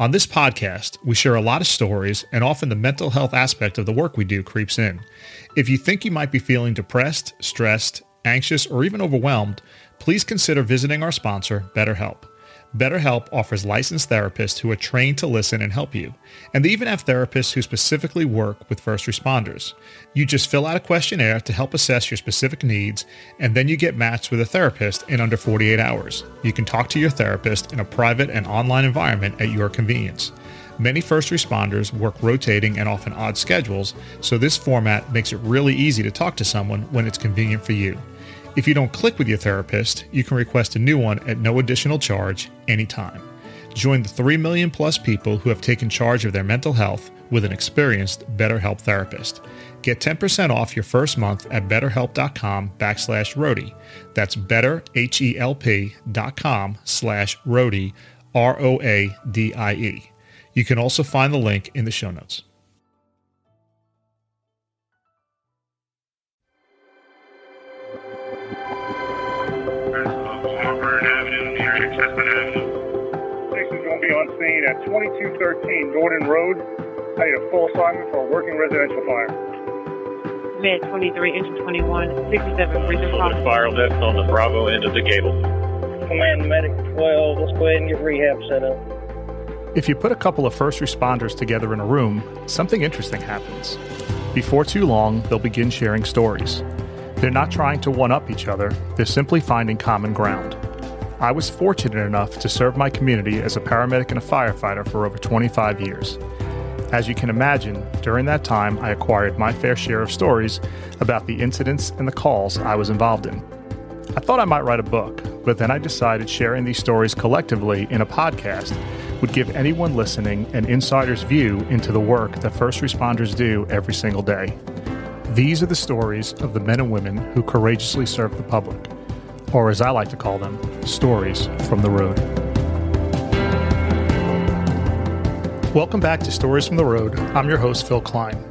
On this podcast, we share a lot of stories, and often the mental health aspect of the work we do creeps in. If you think you might be feeling depressed, stressed, anxious, or even overwhelmed, please consider visiting our sponsor, BetterHelp. BetterHelp offers licensed therapists who are trained to listen and help you. And they even have therapists who specifically work with first responders. You just fill out a questionnaire to help assess your specific needs, and then you get matched with a therapist in under 48 hours. You can talk to your therapist in a private and online environment at your convenience. Many first responders work rotating and often odd schedules, so this format makes it really easy to talk to someone when it's convenient for you. If you don't click with your therapist, you can request a new one at no additional charge anytime. Join the 3 million plus people who have taken charge of their mental health with an experienced BetterHelp therapist. Get 10% off your first month at betterhelp.com backslash roadie. That's betterhelp.com slash roadie, R-O-A-D-I-E. You can also find the link in the show notes. On scene at 2213 Gordon Road. I need a full assignment for a working residential fire. Med 23, Engine 21, 67, Bridget Full Cross. spiral depth on the Bravo end of the gable. Command Medic 12, let's go ahead and get rehab set up. If you put a couple of first responders together in a room, something interesting happens. Before too long, they'll begin sharing stories. They're not trying to one up each other, they're simply finding common ground. I was fortunate enough to serve my community as a paramedic and a firefighter for over 25 years. As you can imagine, during that time, I acquired my fair share of stories about the incidents and the calls I was involved in. I thought I might write a book, but then I decided sharing these stories collectively in a podcast would give anyone listening an insider's view into the work that first responders do every single day. These are the stories of the men and women who courageously serve the public, or as I like to call them, stories from the road. Welcome back to Stories from the Road. I'm your host, Phil Klein.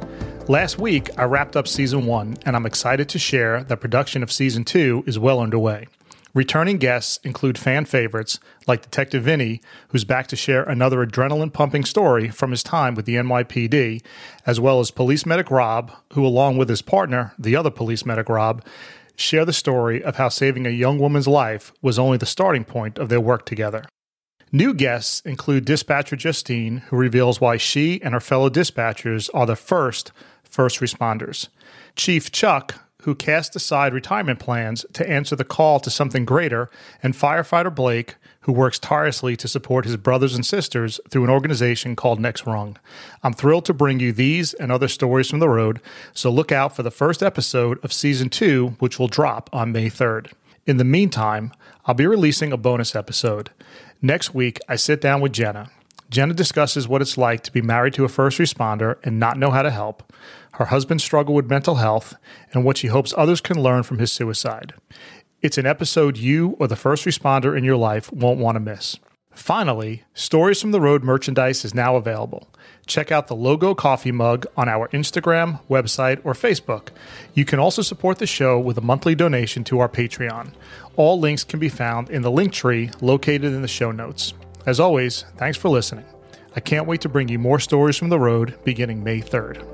Last week, I wrapped up season one, and I'm excited to share that production of season two is well underway. Returning guests include fan favorites like Detective Vinny, who's back to share another adrenaline pumping story from his time with the NYPD, as well as Police Medic Rob, who, along with his partner, the other Police Medic Rob, share the story of how saving a young woman's life was only the starting point of their work together. New guests include dispatcher Justine, who reveals why she and her fellow dispatchers are the first first responders. Chief Chuck, who cast aside retirement plans to answer the call to something greater, and firefighter Blake, who works tirelessly to support his brothers and sisters through an organization called Next Rung. I'm thrilled to bring you these and other stories from the road, so look out for the first episode of season two, which will drop on May 3rd. In the meantime, I'll be releasing a bonus episode. Next week, I sit down with Jenna. Jenna discusses what it's like to be married to a first responder and not know how to help, her husband's struggle with mental health, and what she hopes others can learn from his suicide. It's an episode you or the first responder in your life won't want to miss. Finally, Stories from the Road merchandise is now available. Check out the logo coffee mug on our Instagram, website, or Facebook. You can also support the show with a monthly donation to our Patreon. All links can be found in the link tree located in the show notes. As always, thanks for listening. I can't wait to bring you more stories from the road beginning May 3rd.